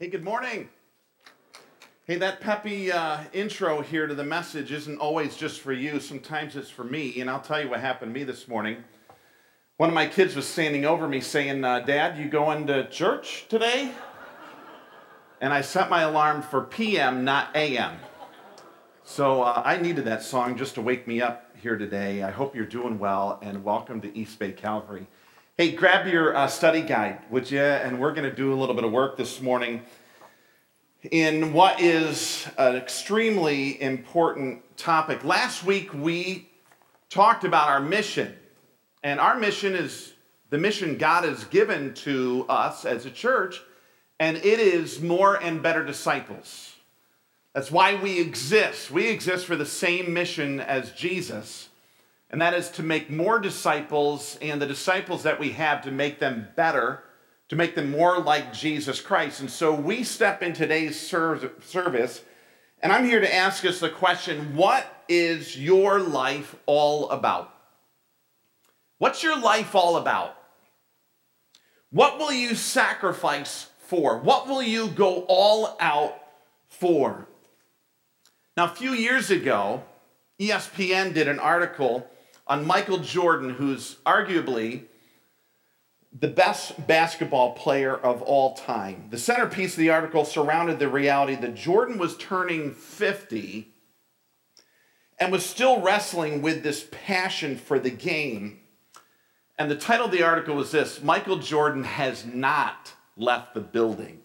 Hey, good morning. Hey, that peppy uh, intro here to the message isn't always just for you. Sometimes it's for me. And I'll tell you what happened to me this morning. One of my kids was standing over me saying, uh, Dad, you going to church today? And I set my alarm for PM, not AM. So uh, I needed that song just to wake me up here today. I hope you're doing well and welcome to East Bay Calvary. Hey, grab your uh, study guide, would you? And we're going to do a little bit of work this morning in what is an extremely important topic. Last week we talked about our mission, and our mission is the mission God has given to us as a church, and it is more and better disciples. That's why we exist. We exist for the same mission as Jesus and that is to make more disciples and the disciples that we have to make them better, to make them more like Jesus Christ. And so we step in today's service, and I'm here to ask us the question what is your life all about? What's your life all about? What will you sacrifice for? What will you go all out for? Now, a few years ago, ESPN did an article on Michael Jordan, who's arguably the best basketball player of all time. The centerpiece of the article surrounded the reality that Jordan was turning 50 and was still wrestling with this passion for the game. And the title of the article was this Michael Jordan has not left the building.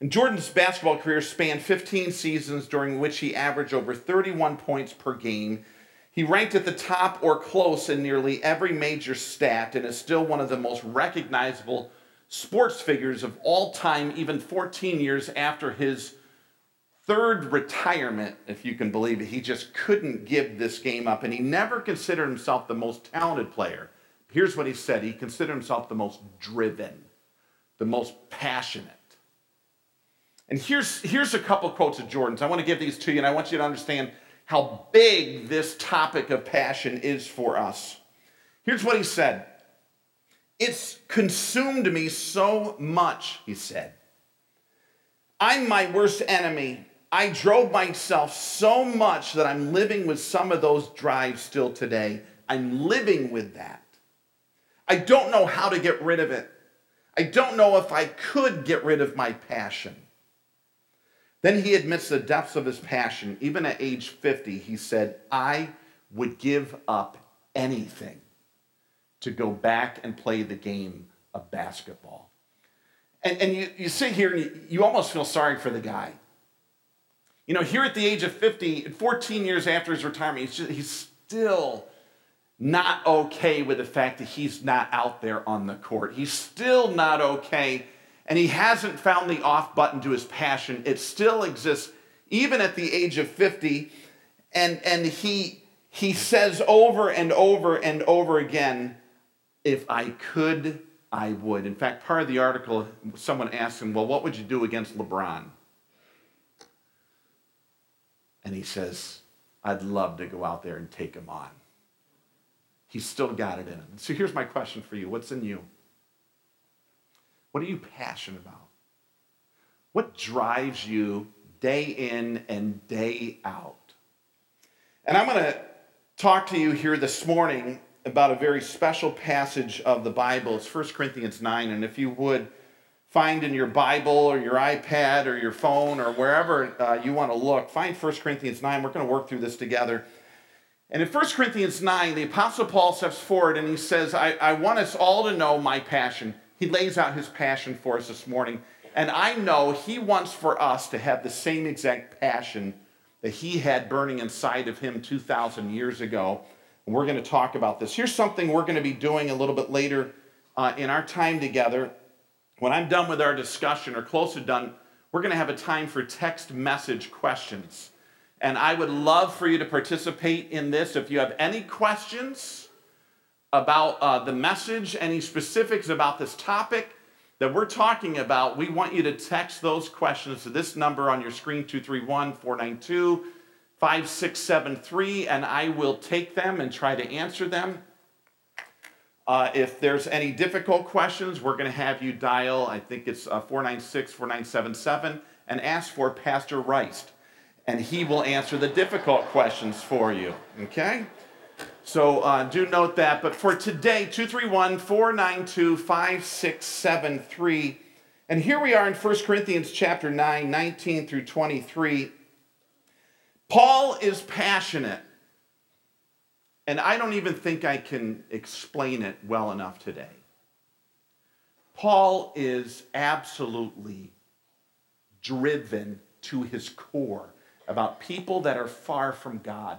And Jordan's basketball career spanned 15 seasons during which he averaged over 31 points per game he ranked at the top or close in nearly every major stat and is still one of the most recognizable sports figures of all time, even 14 years after his third retirement, if you can believe it. He just couldn't give this game up, and he never considered himself the most talented player. Here's what he said he considered himself the most driven, the most passionate. And here's, here's a couple quotes of Jordan's. I want to give these to you, and I want you to understand how big this topic of passion is for us. Here's what he said It's consumed me so much, he said. I'm my worst enemy. I drove myself so much that I'm living with some of those drives still today. I'm living with that. I don't know how to get rid of it. I don't know if I could get rid of my passion. Then he admits the depths of his passion. Even at age 50, he said, I would give up anything to go back and play the game of basketball. And, and you, you sit here and you, you almost feel sorry for the guy. You know, here at the age of 50, 14 years after his retirement, he's, just, he's still not okay with the fact that he's not out there on the court. He's still not okay and he hasn't found the off button to his passion. It still exists even at the age of 50. And, and he, he says over and over and over again, if I could, I would. In fact, part of the article, someone asked him, Well, what would you do against LeBron? And he says, I'd love to go out there and take him on. He's still got it in him. So here's my question for you What's in you? What are you passionate about? What drives you day in and day out? And I'm going to talk to you here this morning about a very special passage of the Bible. It's 1 Corinthians 9. And if you would find in your Bible or your iPad or your phone or wherever uh, you want to look, find 1 Corinthians 9. We're going to work through this together. And in 1 Corinthians 9, the Apostle Paul steps forward and he says, I, I want us all to know my passion. He lays out his passion for us this morning. And I know he wants for us to have the same exact passion that he had burning inside of him 2,000 years ago. And we're going to talk about this. Here's something we're going to be doing a little bit later uh, in our time together. When I'm done with our discussion, or close to done, we're going to have a time for text message questions. And I would love for you to participate in this. If you have any questions, about uh, the message, any specifics about this topic that we're talking about, we want you to text those questions to this number on your screen 231 492 5673, and I will take them and try to answer them. Uh, if there's any difficult questions, we're going to have you dial, I think it's uh, 496 4977, and ask for Pastor Reist. And he will answer the difficult questions for you. Okay? So uh, do note that. But for today, 231 492 5673. And here we are in 1 Corinthians chapter 9, 19 through 23. Paul is passionate. And I don't even think I can explain it well enough today. Paul is absolutely driven to his core about people that are far from God.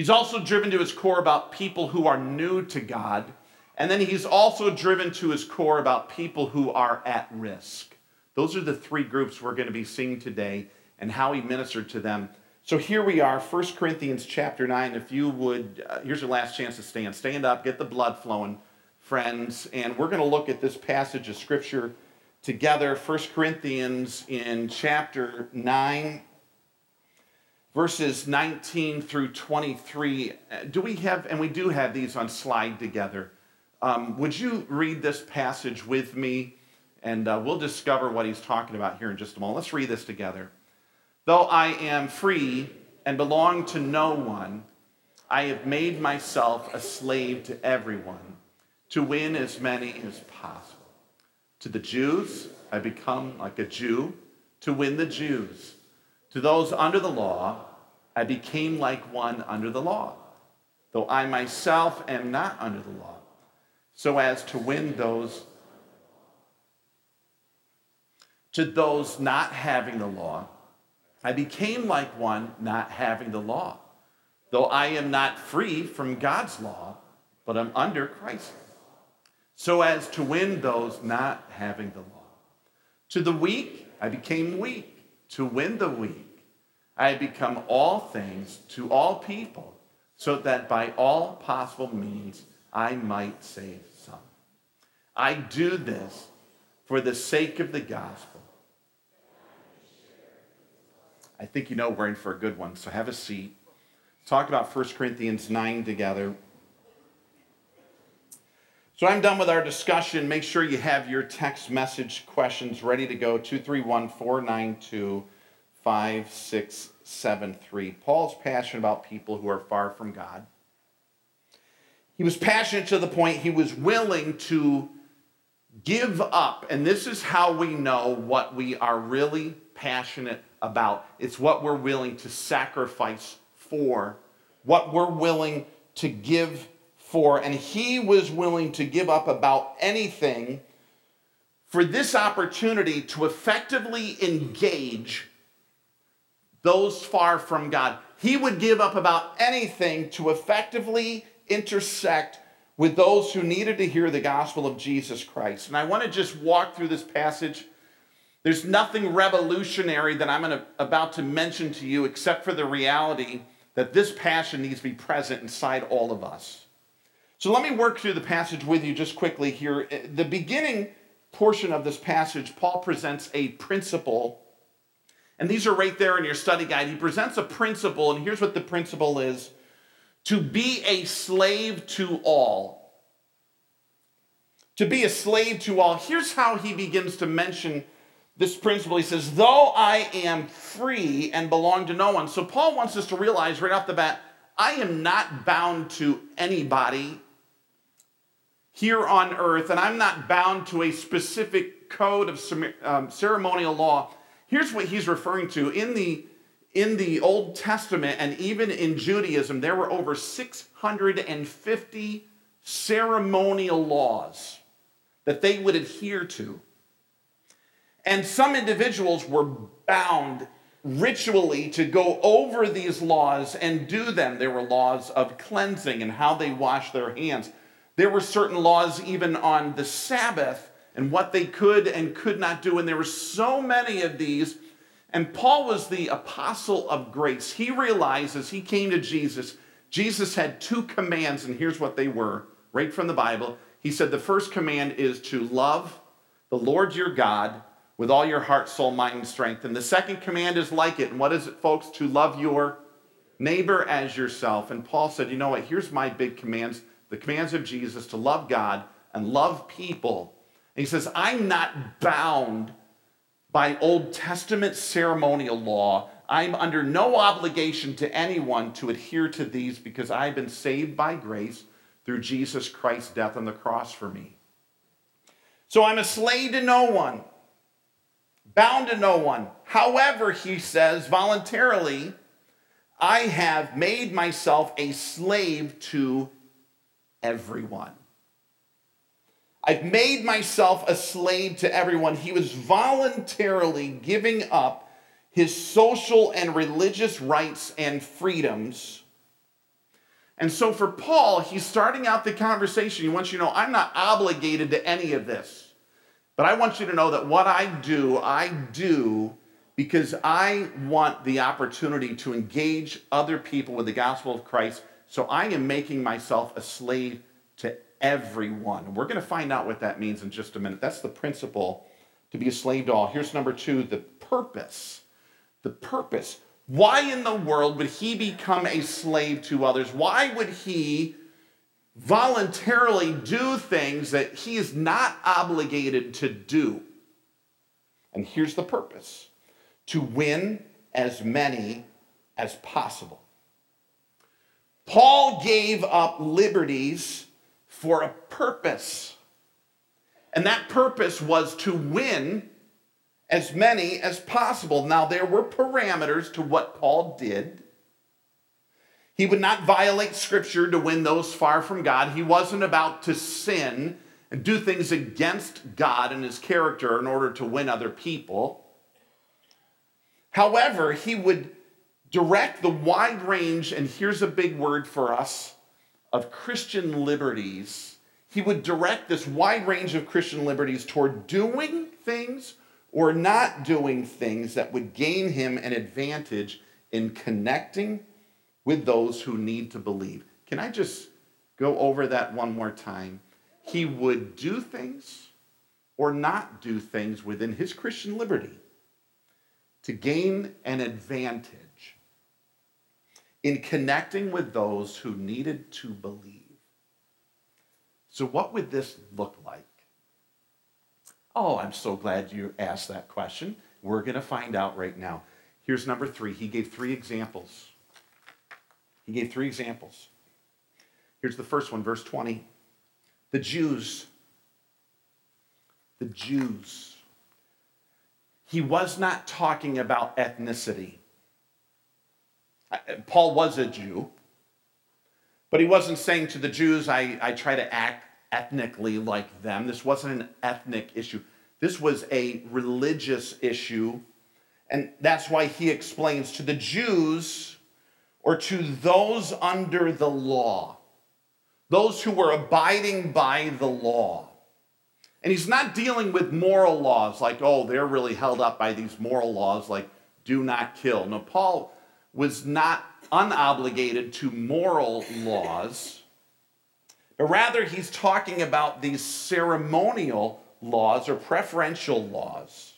He's also driven to his core about people who are new to God. And then he's also driven to his core about people who are at risk. Those are the three groups we're going to be seeing today and how he ministered to them. So here we are, 1 Corinthians chapter 9. If you would, uh, here's your last chance to stand. Stand up, get the blood flowing, friends. And we're going to look at this passage of scripture together. 1 Corinthians in chapter 9, verses 19 through 23. Uh, do we have, and we do have these on slide together. Um, would you read this passage with me? And uh, we'll discover what he's talking about here in just a moment. Let's read this together. Though I am free and belong to no one, I have made myself a slave to everyone to win as many as possible. To the Jews, I become like a Jew to win the Jews. To those under the law, I became like one under the law, though I myself am not under the law, so as to win those. To those not having the law, I became like one not having the law, though I am not free from God's law, but I'm under Christ, so as to win those not having the law. To the weak, I became weak to win the weak. I become all things to all people, so that by all possible means I might save some. I do this for the sake of the gospel I think you know we're in for a good one, so have a seat. Talk about 1 Corinthians 9 together. So I'm done with our discussion. Make sure you have your text message questions ready to go 231 492 5673. Paul's passionate about people who are far from God. He was passionate to the point he was willing to give up. And this is how we know what we are really passionate about. It's what we're willing to sacrifice for, what we're willing to give for. And he was willing to give up about anything for this opportunity to effectively engage those far from God. He would give up about anything to effectively intersect with those who needed to hear the gospel of Jesus Christ. And I want to just walk through this passage there's nothing revolutionary that I'm gonna, about to mention to you except for the reality that this passion needs to be present inside all of us. So let me work through the passage with you just quickly here. Uh, the beginning portion of this passage, Paul presents a principle, and these are right there in your study guide. He presents a principle, and here's what the principle is to be a slave to all. To be a slave to all. Here's how he begins to mention this principle. He says, Though I am free and belong to no one. So Paul wants us to realize right off the bat, I am not bound to anybody here on earth, and I'm not bound to a specific code of um, ceremonial law. Here's what he's referring to. In the, in the Old Testament and even in Judaism, there were over 650 ceremonial laws that they would adhere to. And some individuals were bound ritually to go over these laws and do them. There were laws of cleansing and how they wash their hands. There were certain laws even on the Sabbath and what they could and could not do. And there were so many of these. And Paul was the apostle of grace. He realized as he came to Jesus, Jesus had two commands, and here's what they were right from the Bible. He said, The first command is to love the Lord your God with all your heart, soul, mind, and strength. And the second command is like it. And what is it, folks? To love your neighbor as yourself. And Paul said, You know what? Here's my big commands the commands of Jesus to love God and love people. And he says, I'm not bound by Old Testament ceremonial law. I'm under no obligation to anyone to adhere to these because I've been saved by grace through Jesus Christ's death on the cross for me. So I'm a slave to no one, bound to no one. However, he says voluntarily, I have made myself a slave to everyone. I've made myself a slave to everyone. He was voluntarily giving up his social and religious rights and freedoms. And so for Paul, he's starting out the conversation. He wants you to know I'm not obligated to any of this. But I want you to know that what I do, I do because I want the opportunity to engage other people with the gospel of Christ. So I am making myself a slave to everyone. We're going to find out what that means in just a minute. That's the principle to be a slave to all. Here's number two the purpose. The purpose. Why in the world would he become a slave to others? Why would he voluntarily do things that he is not obligated to do? And here's the purpose to win as many as possible. Paul gave up liberties for a purpose. And that purpose was to win as many as possible. Now, there were parameters to what Paul did. He would not violate scripture to win those far from God. He wasn't about to sin and do things against God and his character in order to win other people. However, he would direct the wide range, and here's a big word for us, of Christian liberties. He would direct this wide range of Christian liberties toward doing things or not doing things that would gain him an advantage in connecting with those who need to believe. Can I just go over that one more time? He would do things or not do things within his Christian liberty to gain an advantage in connecting with those who needed to believe. So, what would this look like? Oh, I'm so glad you asked that question. We're going to find out right now. Here's number three. He gave three examples. He gave three examples. Here's the first one, verse 20. The Jews, the Jews he was not talking about ethnicity. Paul was a Jew, but he wasn't saying to the Jews, I, I try to act ethnically like them. This wasn't an ethnic issue, this was a religious issue. And that's why he explains to the Jews or to those under the law, those who were abiding by the law. And he's not dealing with moral laws like, oh, they're really held up by these moral laws like do not kill. No, Paul was not unobligated to moral laws, but rather he's talking about these ceremonial laws or preferential laws.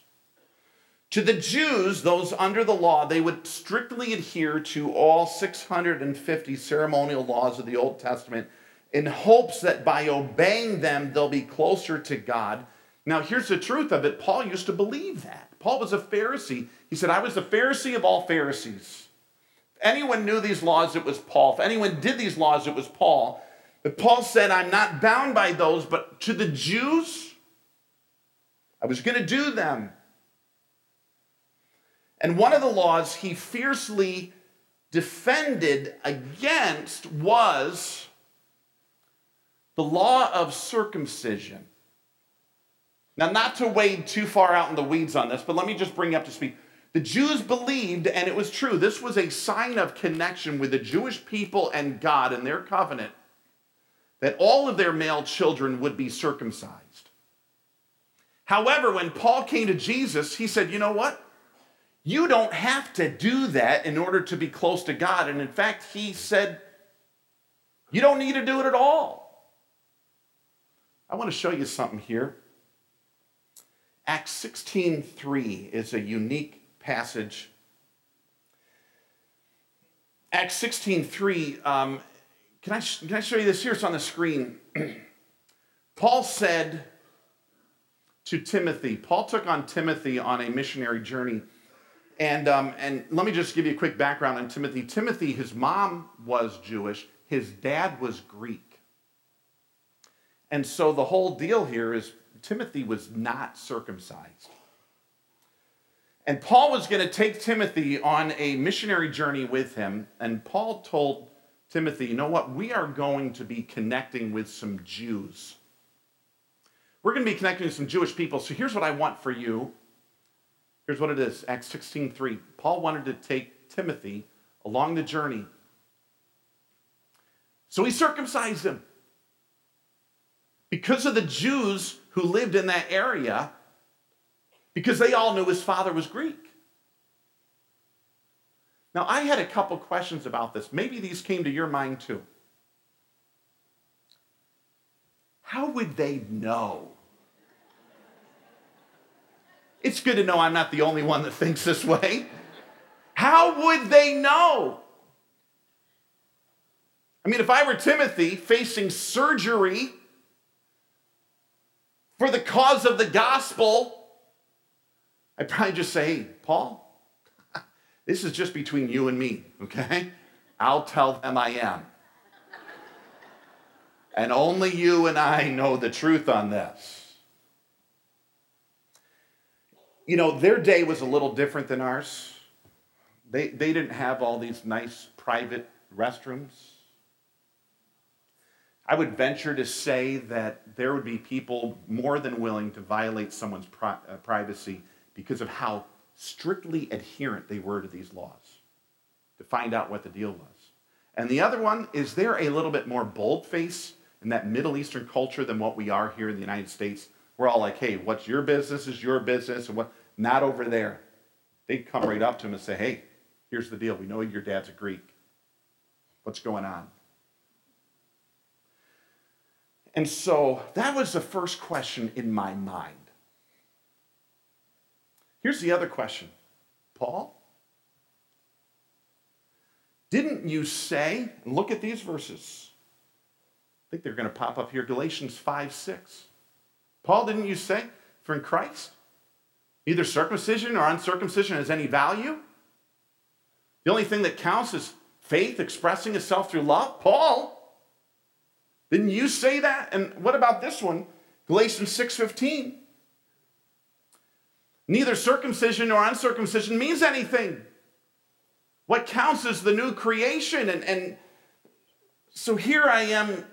To the Jews, those under the law, they would strictly adhere to all 650 ceremonial laws of the Old Testament in hopes that by obeying them, they'll be closer to God. Now, here's the truth of it Paul used to believe that. Paul was a Pharisee. He said, I was the Pharisee of all Pharisees. Anyone knew these laws, it was Paul. If anyone did these laws, it was Paul. But Paul said, I'm not bound by those, but to the Jews, I was going to do them. And one of the laws he fiercely defended against was the law of circumcision. Now, not to wade too far out in the weeds on this, but let me just bring you up to speed. The Jews believed, and it was true, this was a sign of connection with the Jewish people and God and their covenant, that all of their male children would be circumcised. However, when Paul came to Jesus, he said, You know what? You don't have to do that in order to be close to God. And in fact, he said, You don't need to do it at all. I want to show you something here. Acts 16:3 is a unique passage. Acts 16:3 um, can I, can I show you this? Here it's on the screen. Paul said to Timothy, Paul took on Timothy on a missionary journey. And, um, and let me just give you a quick background on Timothy. Timothy, his mom was Jewish, his dad was Greek. And so the whole deal here is Timothy was not circumcised. And Paul was going to take Timothy on a missionary journey with him. And Paul told Timothy, you know what? We are going to be connecting with some Jews. We're going to be connecting with some Jewish people. So here's what I want for you. Here's what it is Acts 16 3. Paul wanted to take Timothy along the journey. So he circumcised him. Because of the Jews who lived in that area, because they all knew his father was Greek. Now, I had a couple questions about this. Maybe these came to your mind too. How would they know? It's good to know I'm not the only one that thinks this way. How would they know? I mean, if I were Timothy facing surgery for the cause of the gospel, I'd probably just say, hey, Paul, this is just between you and me, okay? I'll tell them I am. And only you and I know the truth on this. You know, their day was a little different than ours. They, they didn't have all these nice private restrooms. I would venture to say that there would be people more than willing to violate someone's pri- uh, privacy because of how strictly adherent they were to these laws to find out what the deal was. And the other one is they're a little bit more bold face in that Middle Eastern culture than what we are here in the United States. We're all like, hey, what's your business is your business, and what not over there. They'd come right up to him and say, hey, here's the deal. We know your dad's a Greek. What's going on? And so that was the first question in my mind. Here's the other question Paul, didn't you say, and look at these verses. I think they're going to pop up here Galatians 5 6. Paul, didn't you say, for in Christ, neither circumcision or uncircumcision has any value? The only thing that counts is faith expressing itself through love? Paul, didn't you say that? And what about this one? Galatians 6:15. Neither circumcision nor uncircumcision means anything. What counts is the new creation. And, and so here I am.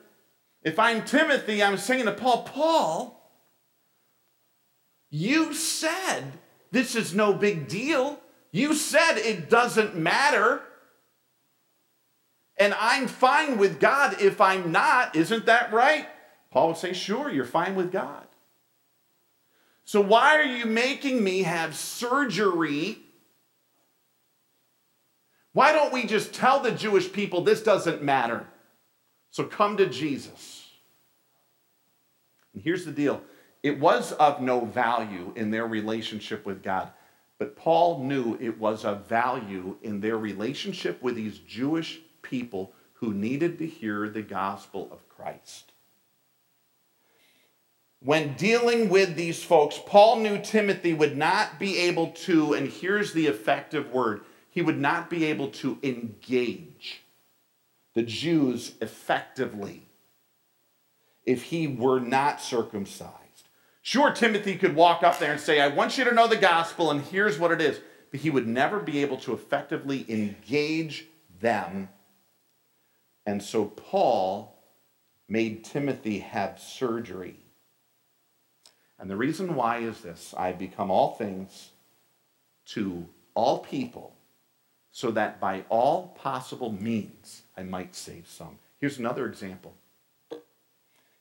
If I'm Timothy, I'm saying to Paul, Paul, you said this is no big deal. You said it doesn't matter. And I'm fine with God if I'm not. Isn't that right? Paul would say, Sure, you're fine with God. So why are you making me have surgery? Why don't we just tell the Jewish people this doesn't matter? So come to Jesus. And here's the deal it was of no value in their relationship with God, but Paul knew it was of value in their relationship with these Jewish people who needed to hear the gospel of Christ when dealing with these folks, Paul knew Timothy would not be able to, and here's the effective word, he would not be able to engage the Jews effectively if he were not circumcised. Sure, Timothy could walk up there and say, I want you to know the gospel, and here's what it is. But he would never be able to effectively engage them. And so Paul made Timothy have surgery and the reason why is this I become all things to all people, so that by all possible means I might save some. Here's another example.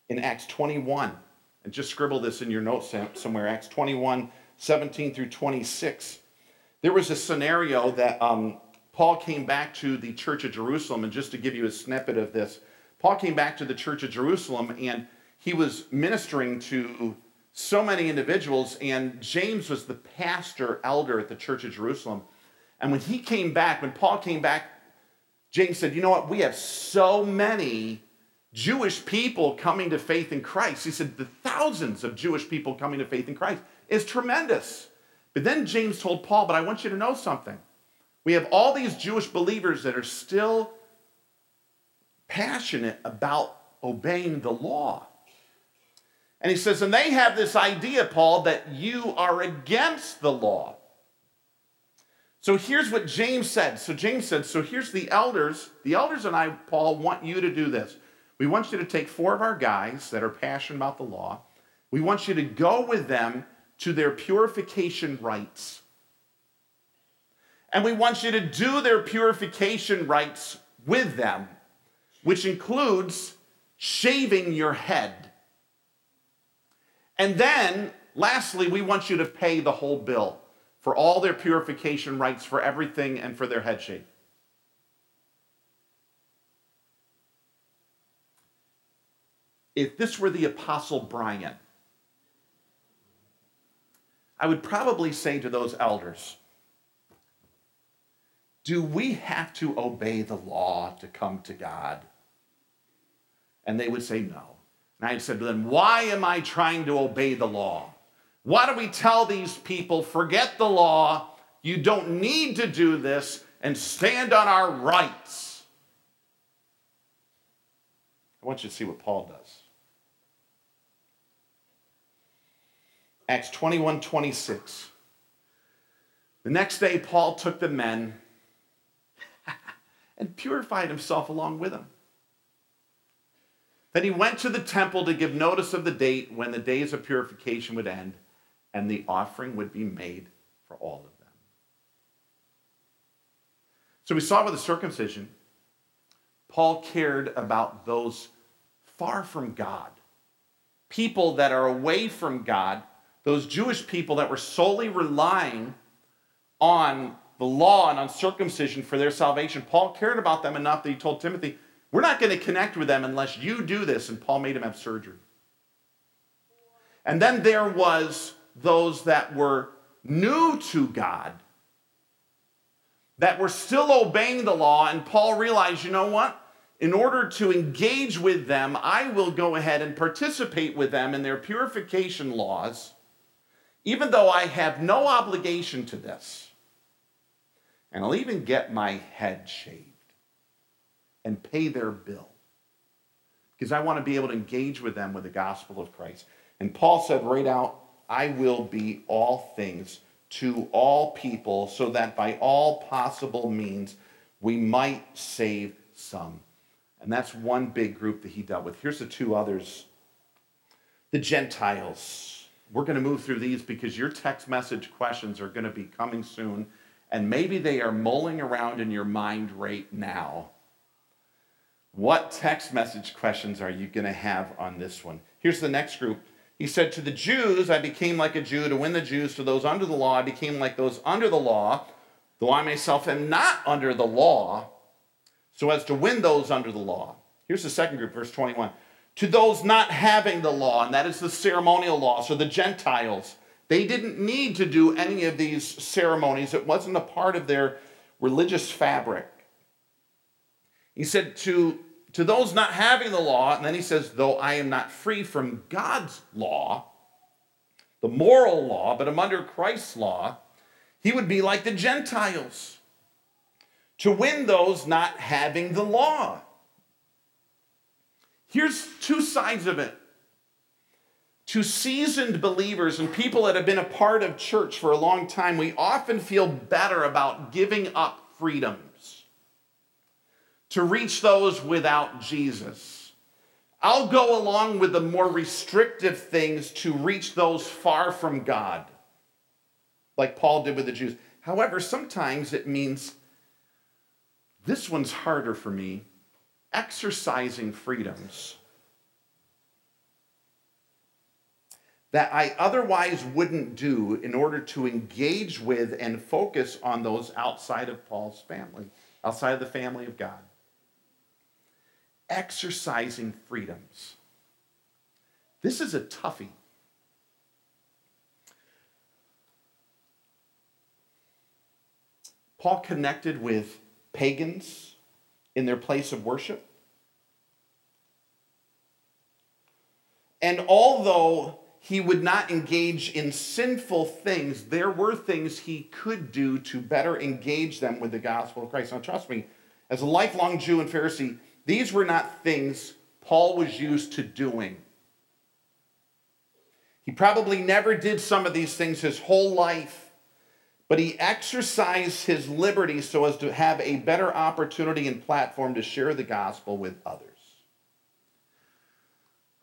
In Acts 21, and just scribble this in your notes somewhere, Acts 21, 17 through 26. There was a scenario that um, Paul came back to the church of Jerusalem, and just to give you a snippet of this, Paul came back to the church of Jerusalem and he was ministering to so many individuals, and James was the pastor elder at the church of Jerusalem. And when he came back, when Paul came back James said, You know what? We have so many Jewish people coming to faith in Christ. He said, The thousands of Jewish people coming to faith in Christ is tremendous. But then James told Paul, But I want you to know something. We have all these Jewish believers that are still passionate about obeying the law. And he says, and they have this idea, Paul, that you are against the law. So here's what James said. So James said, so here's the elders. The elders and I, Paul, want you to do this. We want you to take four of our guys that are passionate about the law. We want you to go with them to their purification rites. And we want you to do their purification rites with them, which includes shaving your head. And then, lastly, we want you to pay the whole bill for all their purification rites, for everything, and for their head shave. If this were the Apostle Brian, I would probably say to those elders, Do we have to obey the law to come to God? And they would say no. And I said to them, Why am I trying to obey the law? Why do we tell these people, forget the law, you don't need to do this, and stand on our rights? I want you to see what Paul does. Acts 21 26. The next day, Paul took the men and purified himself along with them. Then he went to the temple to give notice of the date when the days of purification would end and the offering would be made for all of them. So we saw with the circumcision, Paul cared about those far from God, people that are away from God, those Jewish people that were solely relying on the law and on circumcision for their salvation. Paul cared about them enough that he told Timothy, we're not going to connect with them unless you do this. And Paul made him have surgery. And then there was those that were new to God, that were still obeying the law. And Paul realized, you know what? In order to engage with them, I will go ahead and participate with them in their purification laws, even though I have no obligation to this. And I'll even get my head shaved and pay their bill. Because I want to be able to engage with them with the gospel of Christ. And Paul said right out, I will be all things to all people, so that by all possible means we might save some. And that's one big group that he dealt with. Here's the two others the Gentiles. We're going to move through these because your text message questions are going to be coming soon, and maybe they are mulling around in your mind right now. What text message questions are you going to have on this one? Here's the next group. He said, To the Jews, I became like a Jew to win the Jews. To those under the law, I became like those under the law, though I myself am not under the law, so as to win those under the law. Here's the second group, verse 21. To those not having the law, and that is the ceremonial law, so the Gentiles, they didn't need to do any of these ceremonies. It wasn't a part of their religious fabric. He said, To to those not having the law, and then he says, though I am not free from God's law, the moral law, but I'm under Christ's law, he would be like the Gentiles to win those not having the law. Here's two sides of it. To seasoned believers and people that have been a part of church for a long time, we often feel better about giving up freedom to reach those without Jesus. I'll go along with the more restrictive things to reach those far from God, like Paul did with the Jews. However, sometimes it means this one's harder for me exercising freedoms that I otherwise wouldn't do in order to engage with and focus on those outside of Paul's family, outside of the family of God exercising freedoms. This is a toughie. Paul connected with pagans, in their place of worship. And although he would not engage in sinful things, there were things he could do to better engage them with the gospel of Christ. Now, trust me, as a lifelong Jew and Pharisee, these were not things Paul was used to doing. He probably never did some of these things his whole life, but he exercised his liberty so as to have a better opportunity and platform to share the gospel with others.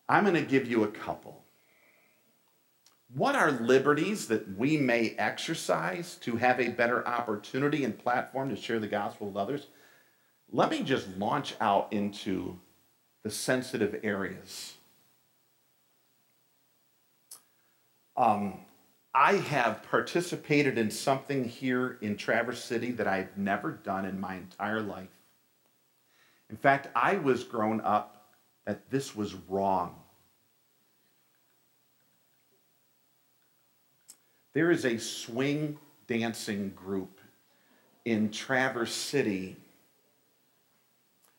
I'm going to give you a couple. What are liberties that we may exercise to have a better opportunity and platform to share the gospel with others? Let me just launch out into the sensitive areas Um, I have participated in something here in Traverse City that I've never done in my entire life. In fact, I was grown up that this was wrong. There is a swing dancing group in Traverse City.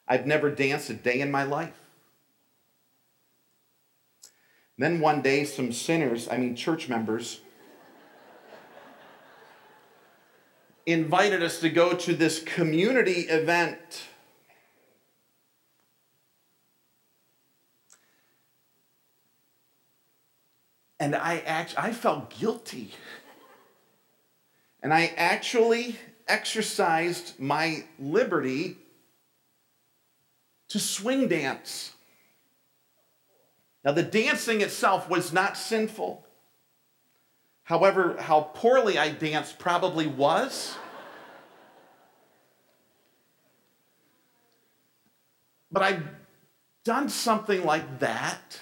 I've never danced a day in my life. Then one day, some sinners, I mean church members, invited us to go to this community event. And I act, I felt guilty. And I actually exercised my liberty to swing dance. Now, the dancing itself was not sinful. However, how poorly I danced probably was. But I've done something like that,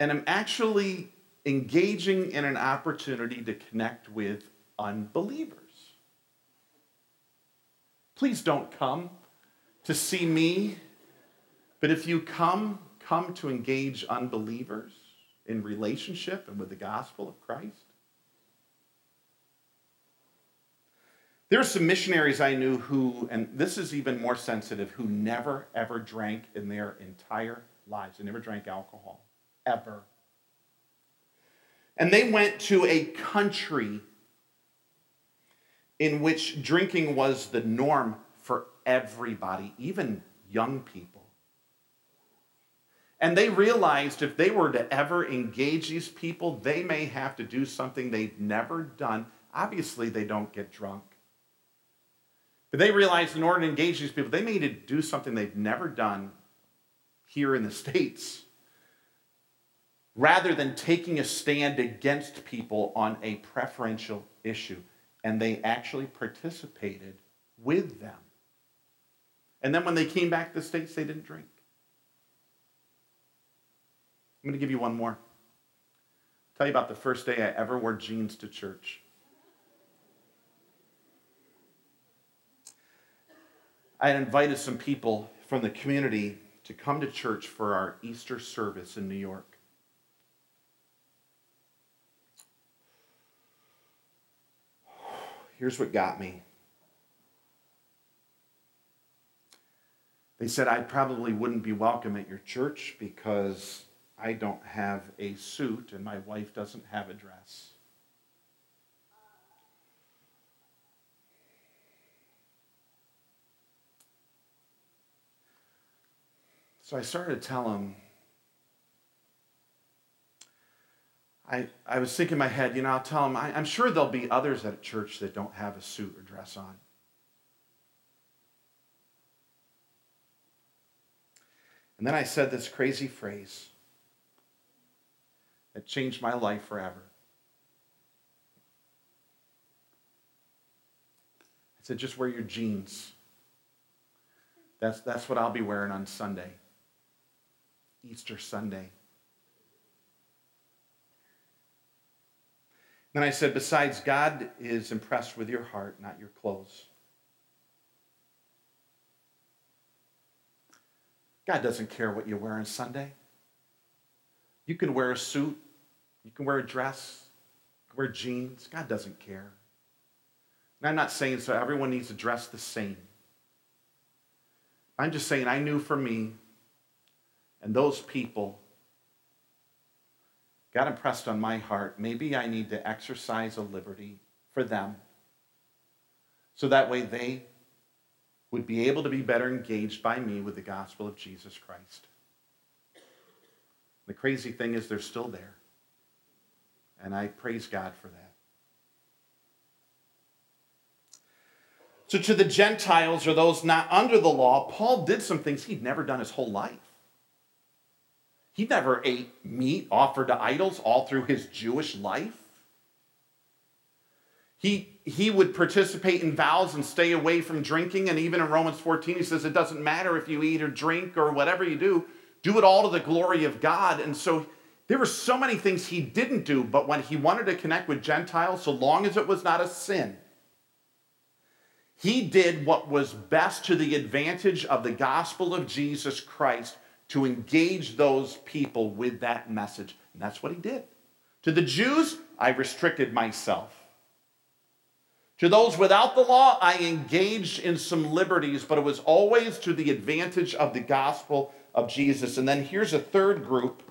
and I'm actually engaging in an opportunity to connect with unbelievers. Please don't come to see me but if you come, come to engage unbelievers in relationship and with the gospel of Christ. There are some missionaries I knew who, and this is even more sensitive, who never ever drank in their entire lives. They never drank alcohol, ever. And they went to a country in which drinking was the norm for everybody, even young people. And they realized if they were to ever engage these people, they may have to do something they've never done. Obviously, they don't get drunk. But they realized in order to engage these people, they may need to do something they've never done here in the States. Rather than taking a stand against people on a preferential issue. And they actually participated with them. And then when they came back to the States, they didn't drink. I'm going to give you one more. Tell you about the first day I ever wore jeans to church. I had invited some people from the community to come to church for our Easter service in New York. Here's what got me. They said I probably wouldn't be welcome at your church because I don't have a suit and my wife doesn't have a dress. So I started to tell him, I, I was thinking in my head, you know, I'll tell him, I, I'm sure there'll be others at a church that don't have a suit or dress on. And then I said this crazy phrase that changed my life forever. I said, just wear your jeans. That's, that's what I'll be wearing on Sunday, Easter Sunday. Then I said, besides, God is impressed with your heart, not your clothes. God doesn't care what you wear on Sunday. You can wear a suit you can wear a dress, you can wear jeans. God doesn't care. And I'm not saying so everyone needs to dress the same. I'm just saying, I knew for me and those people, God impressed on my heart, maybe I need to exercise a liberty for them so that way they would be able to be better engaged by me with the gospel of Jesus Christ. The crazy thing is, they're still there. And I praise God for that. So, to the Gentiles or those not under the law, Paul did some things he'd never done his whole life. He never ate meat offered to idols all through his Jewish life. He, he would participate in vows and stay away from drinking. And even in Romans 14, he says it doesn't matter if you eat or drink or whatever you do, do it all to the glory of God. And so there were so many things he didn't do, but when he wanted to connect with Gentiles, so long as it was not a sin, he did what was best to the advantage of the gospel of Jesus Christ to engage those people with that message. And that's what he did. To the Jews, I restricted myself. To those without the law, I engaged in some liberties, but it was always to the advantage of the gospel of Jesus. And then here's a third group.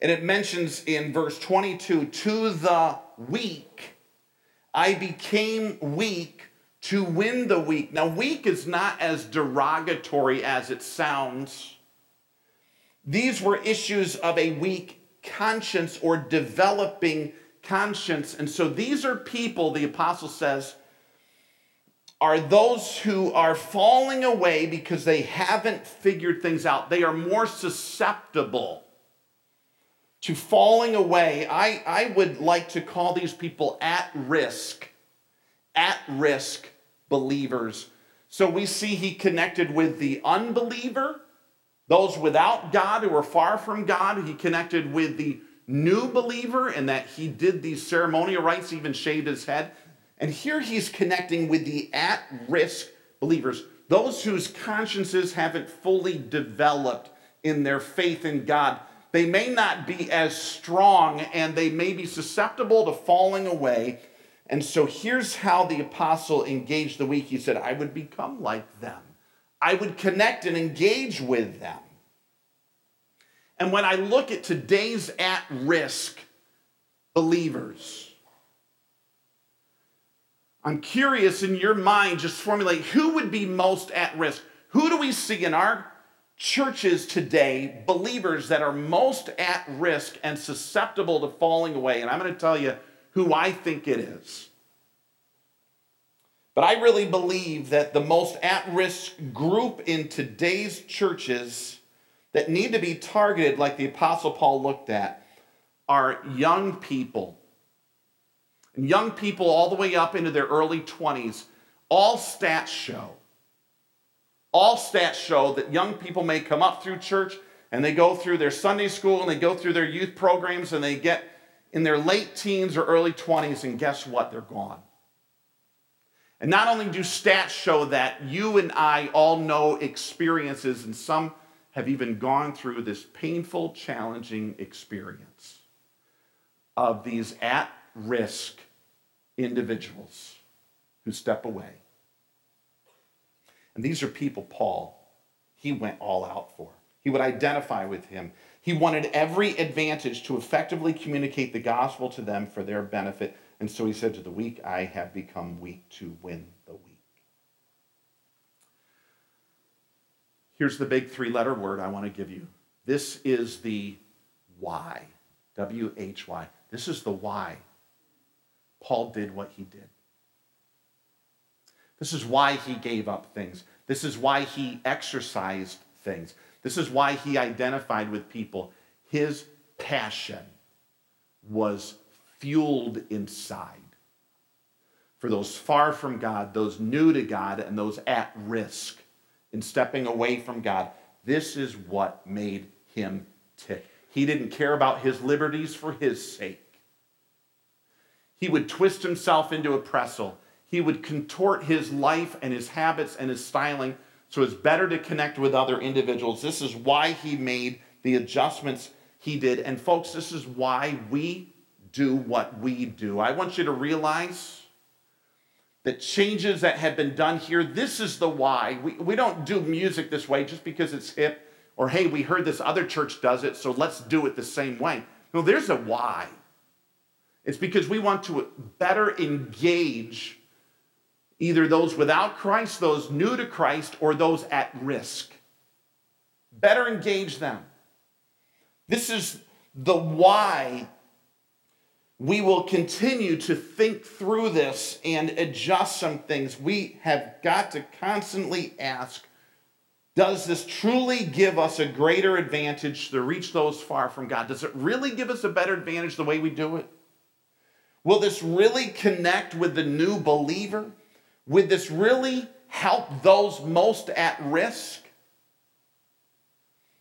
And it mentions in verse 22 to the weak, I became weak to win the weak. Now, weak is not as derogatory as it sounds. These were issues of a weak conscience or developing conscience. And so these are people, the apostle says, are those who are falling away because they haven't figured things out. They are more susceptible to falling away. I, I would like to call these people at risk, at risk believers. So we see he connected with the unbeliever, those without God who are far from God. He connected with the new believer in that he did these ceremonial rites, even shaved his head. And here he's connecting with the at risk believers, those whose consciences haven't fully developed in their faith in God. They may not be as strong and they may be susceptible to falling away. And so here's how the apostle engaged the weak. He said, I would become like them, I would connect and engage with them. And when I look at today's at risk believers, I'm curious in your mind, just formulate who would be most at risk? Who do we see in our churches today, believers that are most at risk and susceptible to falling away? And I'm going to tell you who I think it is. But I really believe that the most at risk group in today's churches that need to be targeted, like the Apostle Paul looked at, are young people and young people all the way up into their early 20s, all stats show. All stats show that young people may come up through church and they go through their Sunday school and they go through their youth programs and they get in their late teens or early 20s, and guess what? They're gone. And not only do stats show that, you and I all know experiences, and some have even gone through this painful, challenging experience of these at risk individuals who step away. And these are people Paul, he went all out for. He would identify with him. He wanted every advantage to effectively communicate the gospel to them for their benefit. And so he said to the weak, I have become weak to win the weak. Here's the big three letter word I want to give you. This is the why. W H Y. This is the why Paul did what he did. This is why he gave up things. This is why he exercised things. This is why he identified with people. His passion was fueled inside for those far from God, those new to God, and those at risk in stepping away from God. This is what made him tick. He didn't care about his liberties for his sake. He would twist himself into a pretzel. He would contort his life and his habits and his styling so it's better to connect with other individuals. This is why he made the adjustments he did. And folks, this is why we do what we do. I want you to realize the changes that have been done here. This is the why. We, we don't do music this way just because it's hip or hey, we heard this other church does it, so let's do it the same way. No, there's a why. It's because we want to better engage either those without Christ, those new to Christ, or those at risk. Better engage them. This is the why we will continue to think through this and adjust some things. We have got to constantly ask Does this truly give us a greater advantage to reach those far from God? Does it really give us a better advantage the way we do it? Will this really connect with the new believer? Would this really help those most at risk?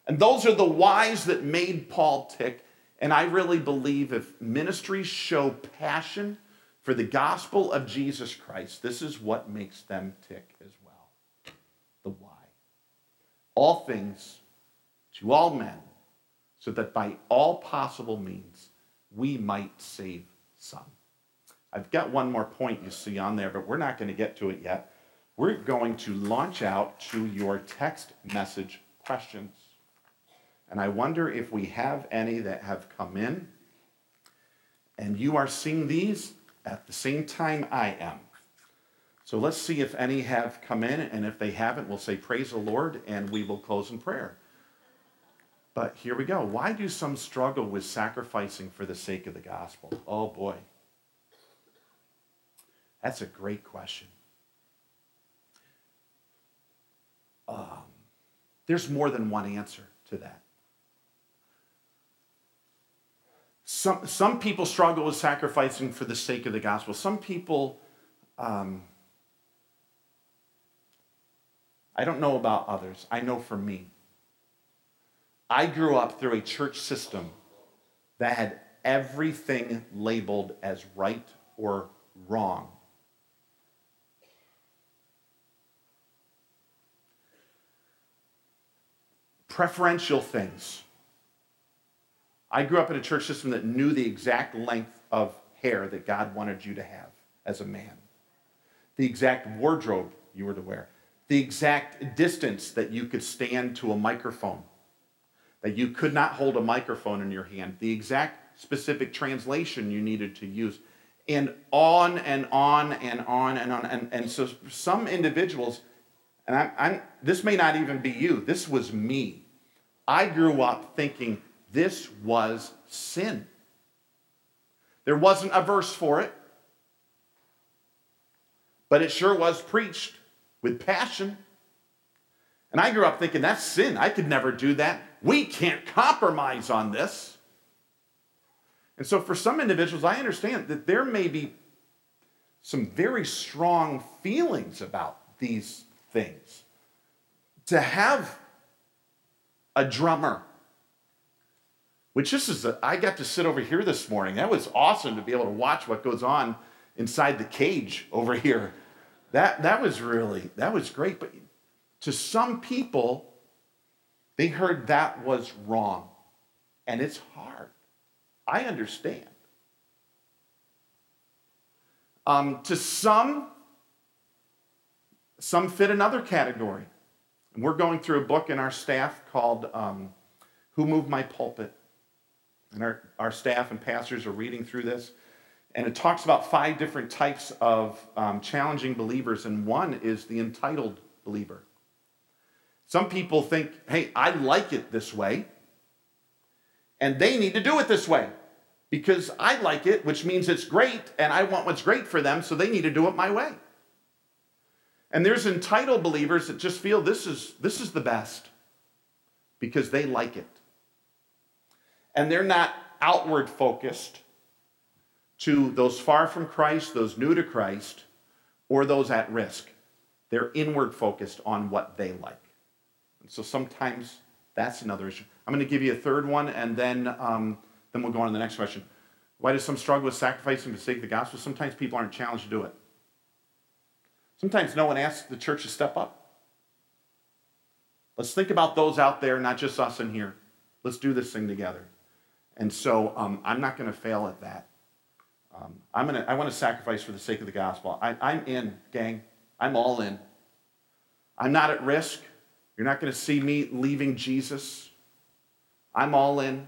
And those are the whys that made Paul tick. And I really believe if ministries show passion for the gospel of Jesus Christ, this is what makes them tick as well. The why. All things to all men, so that by all possible means we might save some. I've got one more point you see on there, but we're not going to get to it yet. We're going to launch out to your text message questions. And I wonder if we have any that have come in. And you are seeing these at the same time I am. So let's see if any have come in. And if they haven't, we'll say, Praise the Lord, and we will close in prayer. But here we go. Why do some struggle with sacrificing for the sake of the gospel? Oh boy. That's a great question. Um, there's more than one answer to that. Some, some people struggle with sacrificing for the sake of the gospel. Some people, um, I don't know about others. I know for me. I grew up through a church system that had everything labeled as right or wrong. preferential things. I grew up in a church system that knew the exact length of hair that God wanted you to have as a man, the exact wardrobe you were to wear, the exact distance that you could stand to a microphone, that you could not hold a microphone in your hand, the exact specific translation you needed to use, and on and on and on and on. And, and so some individuals, and I'm, I'm, this may not even be you, this was me. I grew up thinking this was sin. There wasn't a verse for it, but it sure was preached with passion. And I grew up thinking that's sin. I could never do that. We can't compromise on this. And so, for some individuals, I understand that there may be some very strong feelings about these things. To have a drummer. Which this is, a, I got to sit over here this morning. That was awesome to be able to watch what goes on inside the cage over here. That, that was really, that was great. But to some people, they heard that was wrong. And it's hard. I understand. Um, to some, some fit another category. And we're going through a book in our staff called um, Who Moved My Pulpit? And our, our staff and pastors are reading through this. And it talks about five different types of um, challenging believers, and one is the entitled believer. Some people think, hey, I like it this way, and they need to do it this way because I like it, which means it's great, and I want what's great for them, so they need to do it my way. And there's entitled believers that just feel this is, this is the best because they like it. And they're not outward focused to those far from Christ, those new to Christ, or those at risk. They're inward focused on what they like. And so sometimes that's another issue. I'm going to give you a third one, and then, um, then we'll go on to the next question. Why does some struggle with sacrificing sake of the gospel? Sometimes people aren't challenged to do it. Sometimes no one asks the church to step up. Let's think about those out there, not just us in here. Let's do this thing together. And so um, I'm not going to fail at that. Um, I'm gonna, I want to sacrifice for the sake of the gospel. I, I'm in, gang. I'm all in. I'm not at risk. You're not going to see me leaving Jesus. I'm all in.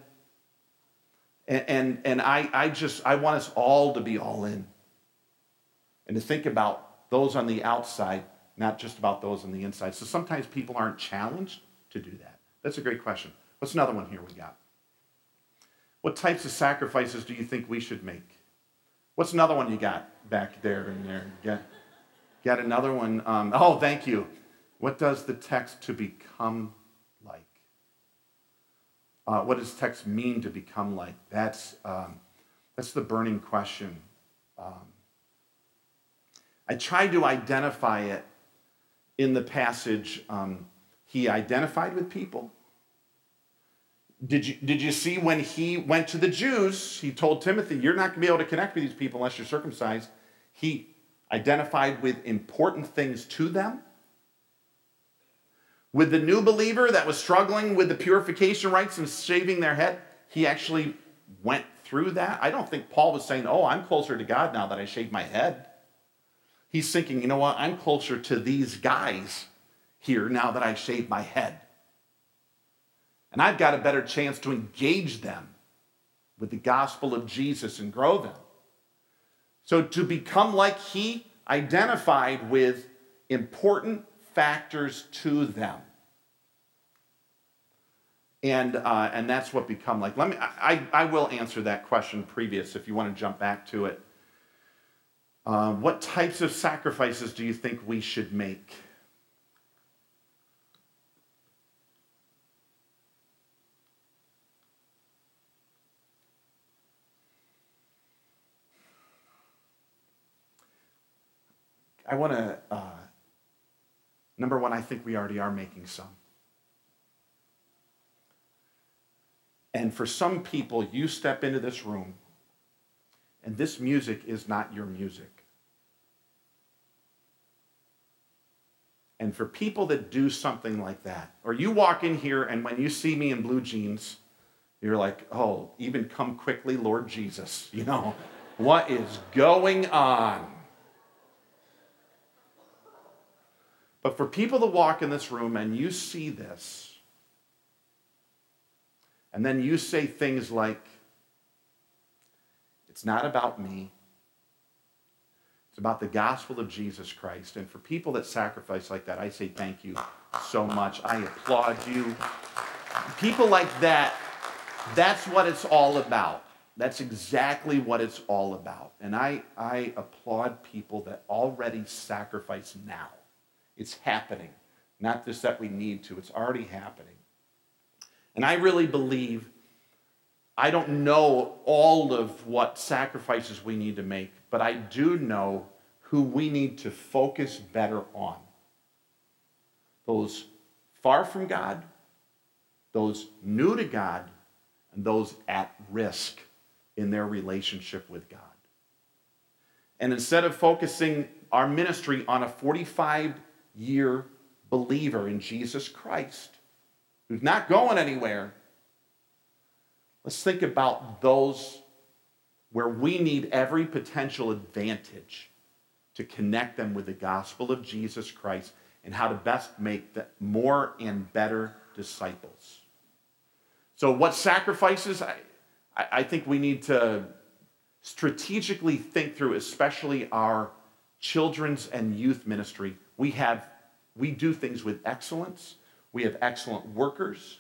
And, and, and I, I just, I want us all to be all in. And to think about those on the outside, not just about those on the inside. So sometimes people aren't challenged to do that. That's a great question. What's another one here we got? What types of sacrifices do you think we should make? What's another one you got back there and there? Got, got another one. Um, oh, thank you. What does the text to become like? Uh, what does text mean to become like? That's, um, that's the burning question. Um, I tried to identify it in the passage. Um, he identified with people. Did you, did you see when he went to the Jews, he told Timothy, You're not going to be able to connect with these people unless you're circumcised. He identified with important things to them. With the new believer that was struggling with the purification rites and shaving their head, he actually went through that. I don't think Paul was saying, Oh, I'm closer to God now that I shave my head. He's thinking, You know what? I'm closer to these guys here now that I shave my head. And I've got a better chance to engage them with the gospel of Jesus and grow them. So to become like he identified with important factors to them. And, uh, and that's what become like. Let me, I, I will answer that question previous if you want to jump back to it. Uh, what types of sacrifices do you think we should make? I want to, uh, number one, I think we already are making some. And for some people, you step into this room, and this music is not your music. And for people that do something like that, or you walk in here and when you see me in blue jeans, you're like, oh, even come quickly, Lord Jesus. You know, what is going on? But for people to walk in this room and you see this, and then you say things like, it's not about me. It's about the gospel of Jesus Christ. And for people that sacrifice like that, I say thank you so much. I applaud you. People like that, that's what it's all about. That's exactly what it's all about. And I, I applaud people that already sacrifice now. It's happening. Not just that we need to, it's already happening. And I really believe, I don't know all of what sacrifices we need to make, but I do know who we need to focus better on. Those far from God, those new to God, and those at risk in their relationship with God. And instead of focusing our ministry on a 45 year believer in Jesus Christ who's not going anywhere, let's think about those where we need every potential advantage to connect them with the gospel of Jesus Christ and how to best make the more and better disciples. So, what sacrifices? I, I think we need to strategically think through, especially our children's and youth ministry we have we do things with excellence. We have excellent workers,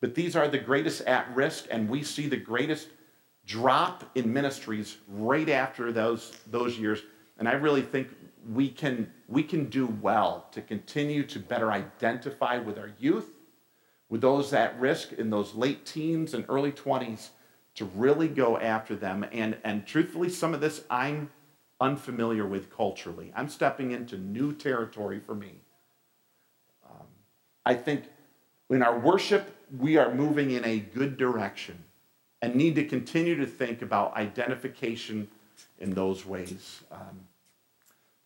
but these are the greatest at risk, and we see the greatest drop in ministries right after those, those years. And I really think we can, we can do well to continue to better identify with our youth, with those at risk in those late teens and early 20s, to really go after them. And, and truthfully, some of this I'm unfamiliar with culturally. I'm stepping into new territory for me. Um, I think in our worship, we are moving in a good direction and need to continue to think about identification in those ways. Um,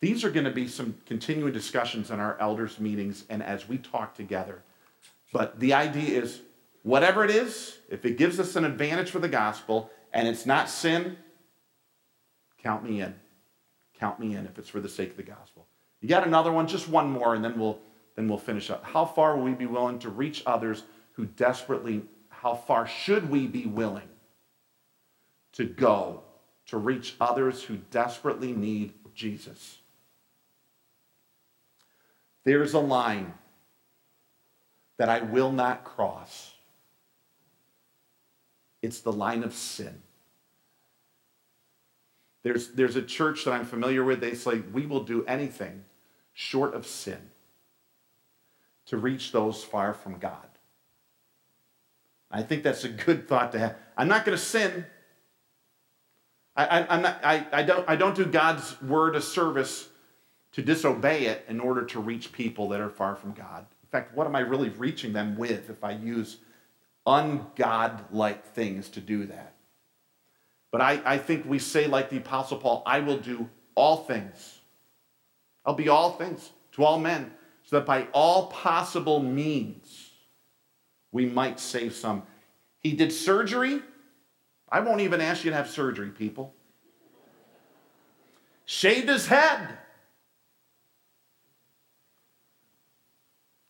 these are going to be some continuing discussions in our elders' meetings and as we talk together. But the idea is whatever it is, if it gives us an advantage for the gospel and it's not sin, count me in. Count me in if it's for the sake of the gospel. You got another one? Just one more, and then we'll then we'll finish up. How far will we be willing to reach others who desperately, how far should we be willing to go to reach others who desperately need Jesus? There's a line that I will not cross. It's the line of sin. There's, there's a church that I'm familiar with, they say, we will do anything short of sin to reach those far from God. I think that's a good thought to have. I'm not going to sin. I, I, not, I, I, don't, I don't do God's word a service to disobey it in order to reach people that are far from God. In fact, what am I really reaching them with if I use ungodlike things to do that? But I, I think we say, like the Apostle Paul, I will do all things. I'll be all things to all men, so that by all possible means we might save some. He did surgery. I won't even ask you to have surgery, people. Shaved his head.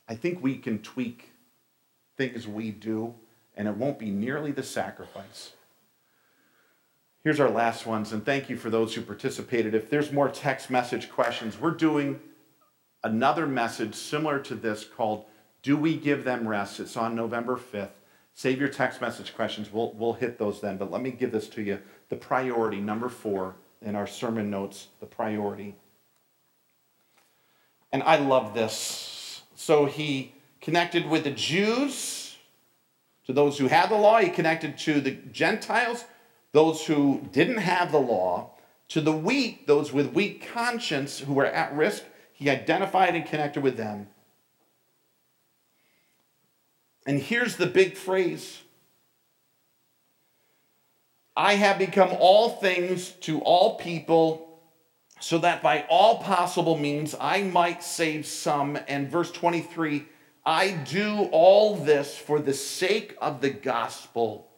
I think we can tweak things we do, and it won't be nearly the sacrifice. Here's our last ones, and thank you for those who participated. If there's more text message questions, we're doing another message similar to this called Do We Give Them Rest? It's on November 5th. Save your text message questions. We'll, we'll hit those then, but let me give this to you. The priority, number four, in our sermon notes, the priority. And I love this so he connected with the Jews, to those who had the law. He connected to the Gentiles, those who didn't have the law. To the weak, those with weak conscience who were at risk, he identified and connected with them. And here's the big phrase I have become all things to all people so that by all possible means I might save some. And verse 23 I do all this for the sake of the gospel,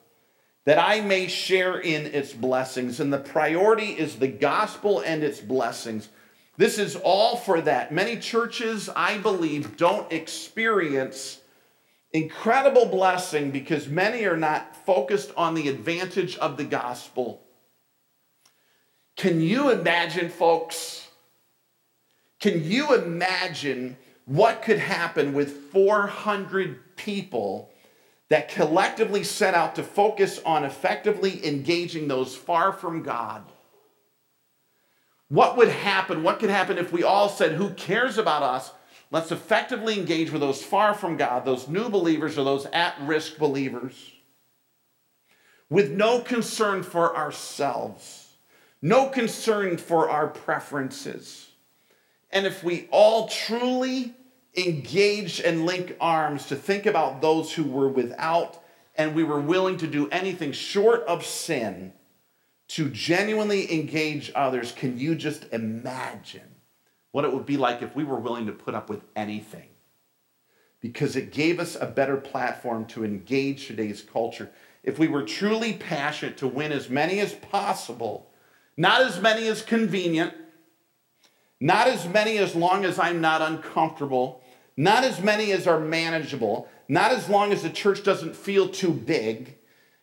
that I may share in its blessings. And the priority is the gospel and its blessings. This is all for that. Many churches, I believe, don't experience incredible blessing because many are not focused on the advantage of the gospel. Can you imagine, folks? Can you imagine what could happen with 400 people that collectively set out to focus on effectively engaging those far from God? What would happen? What could happen if we all said, Who cares about us? Let's effectively engage with those far from God, those new believers or those at risk believers, with no concern for ourselves no concern for our preferences. And if we all truly engage and link arms to think about those who were without, and we were willing to do anything short of sin to genuinely engage others, can you just imagine what it would be like if we were willing to put up with anything? Because it gave us a better platform to engage today's culture. If we were truly passionate to win as many as possible not as many as convenient, not as many as long as I'm not uncomfortable, not as many as are manageable, not as long as the church doesn't feel too big,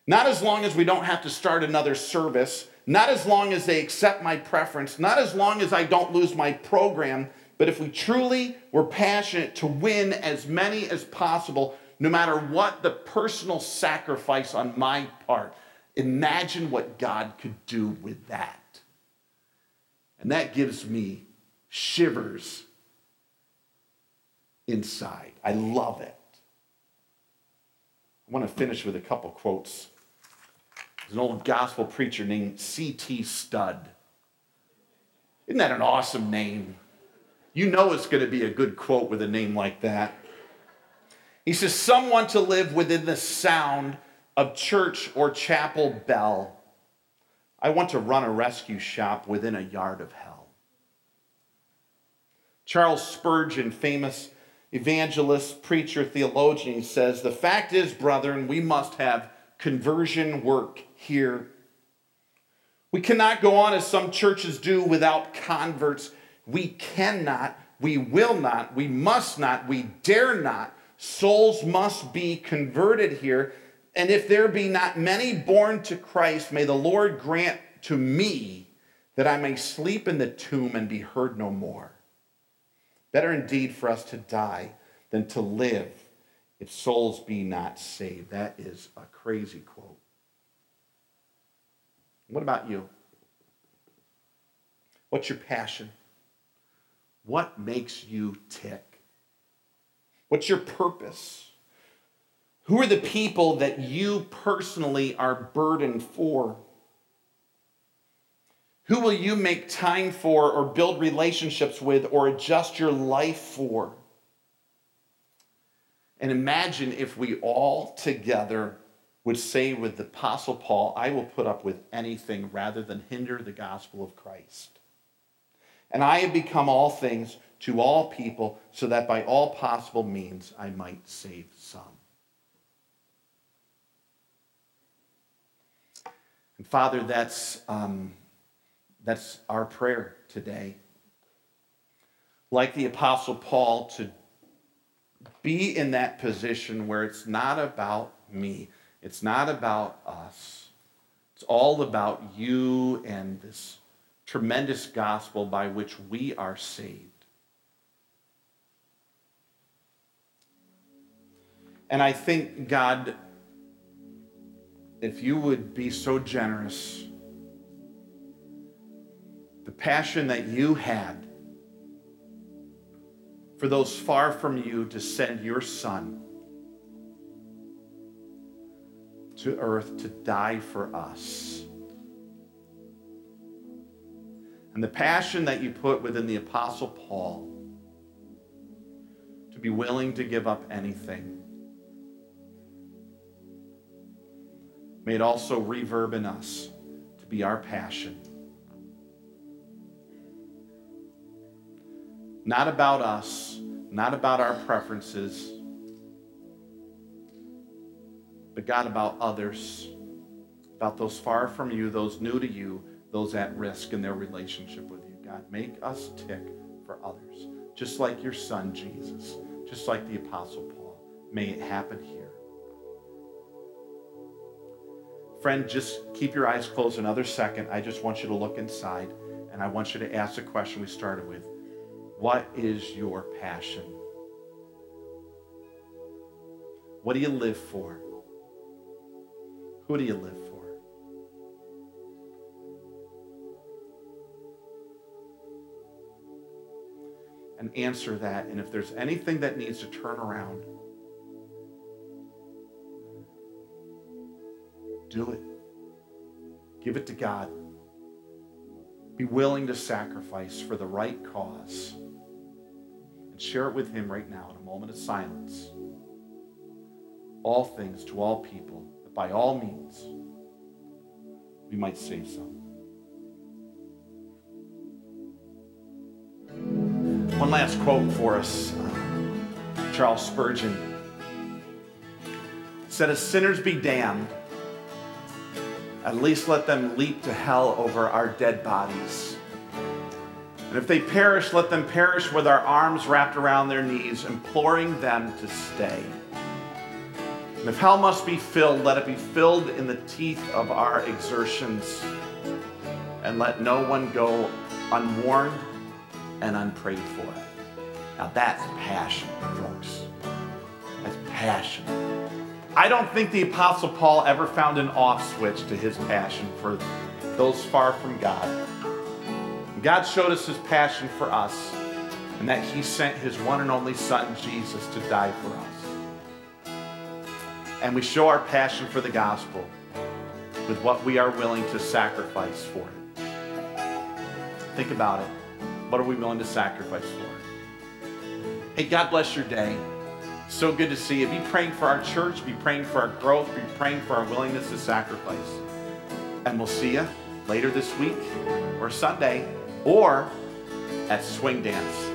not as long as we don't have to start another service, not as long as they accept my preference, not as long as I don't lose my program, but if we truly were passionate to win as many as possible, no matter what the personal sacrifice on my part, imagine what God could do with that. And that gives me shivers inside. I love it. I want to finish with a couple quotes. There's an old gospel preacher named C.T. Studd. Isn't that an awesome name? You know it's going to be a good quote with a name like that. He says, Someone to live within the sound of church or chapel bell I want to run a rescue shop within a yard of hell. Charles Spurgeon, famous evangelist, preacher, theologian, says The fact is, brethren, we must have conversion work here. We cannot go on as some churches do without converts. We cannot, we will not, we must not, we dare not. Souls must be converted here. And if there be not many born to Christ, may the Lord grant to me that I may sleep in the tomb and be heard no more. Better indeed for us to die than to live if souls be not saved. That is a crazy quote. What about you? What's your passion? What makes you tick? What's your purpose? Who are the people that you personally are burdened for? Who will you make time for, or build relationships with, or adjust your life for? And imagine if we all together would say with the Apostle Paul, I will put up with anything rather than hinder the gospel of Christ. And I have become all things to all people, so that by all possible means I might save some. And Father, that's, um, that's our prayer today. Like the Apostle Paul, to be in that position where it's not about me, it's not about us, it's all about you and this tremendous gospel by which we are saved. And I think, God, if you would be so generous, the passion that you had for those far from you to send your son to earth to die for us. And the passion that you put within the Apostle Paul to be willing to give up anything. May it also reverb in us to be our passion. Not about us, not about our preferences, but God, about others, about those far from you, those new to you, those at risk in their relationship with you. God, make us tick for others, just like your son, Jesus, just like the Apostle Paul. May it happen here. Friend, just keep your eyes closed another second. I just want you to look inside and I want you to ask the question we started with What is your passion? What do you live for? Who do you live for? And answer that. And if there's anything that needs to turn around, do it. Give it to God. Be willing to sacrifice for the right cause. Share it with Him right now in a moment of silence. All things to all people by all means, we might save some. One last quote for us. Charles Spurgeon said, As sinners be damned, at least let them leap to hell over our dead bodies. And if they perish, let them perish with our arms wrapped around their knees, imploring them to stay. And if hell must be filled, let it be filled in the teeth of our exertions. And let no one go unwarned and unprayed for. Now that's passion, folks. That's passion. I don't think the Apostle Paul ever found an off switch to his passion for those far from God. God showed us his passion for us, and that he sent his one and only Son, Jesus, to die for us and we show our passion for the gospel with what we are willing to sacrifice for it. Think about it. What are we willing to sacrifice for? Hey, God bless your day. So good to see you. Be praying for our church, be praying for our growth, be praying for our willingness to sacrifice. And we'll see you later this week or Sunday or at Swing Dance.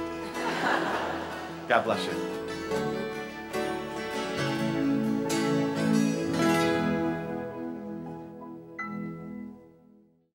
God bless you.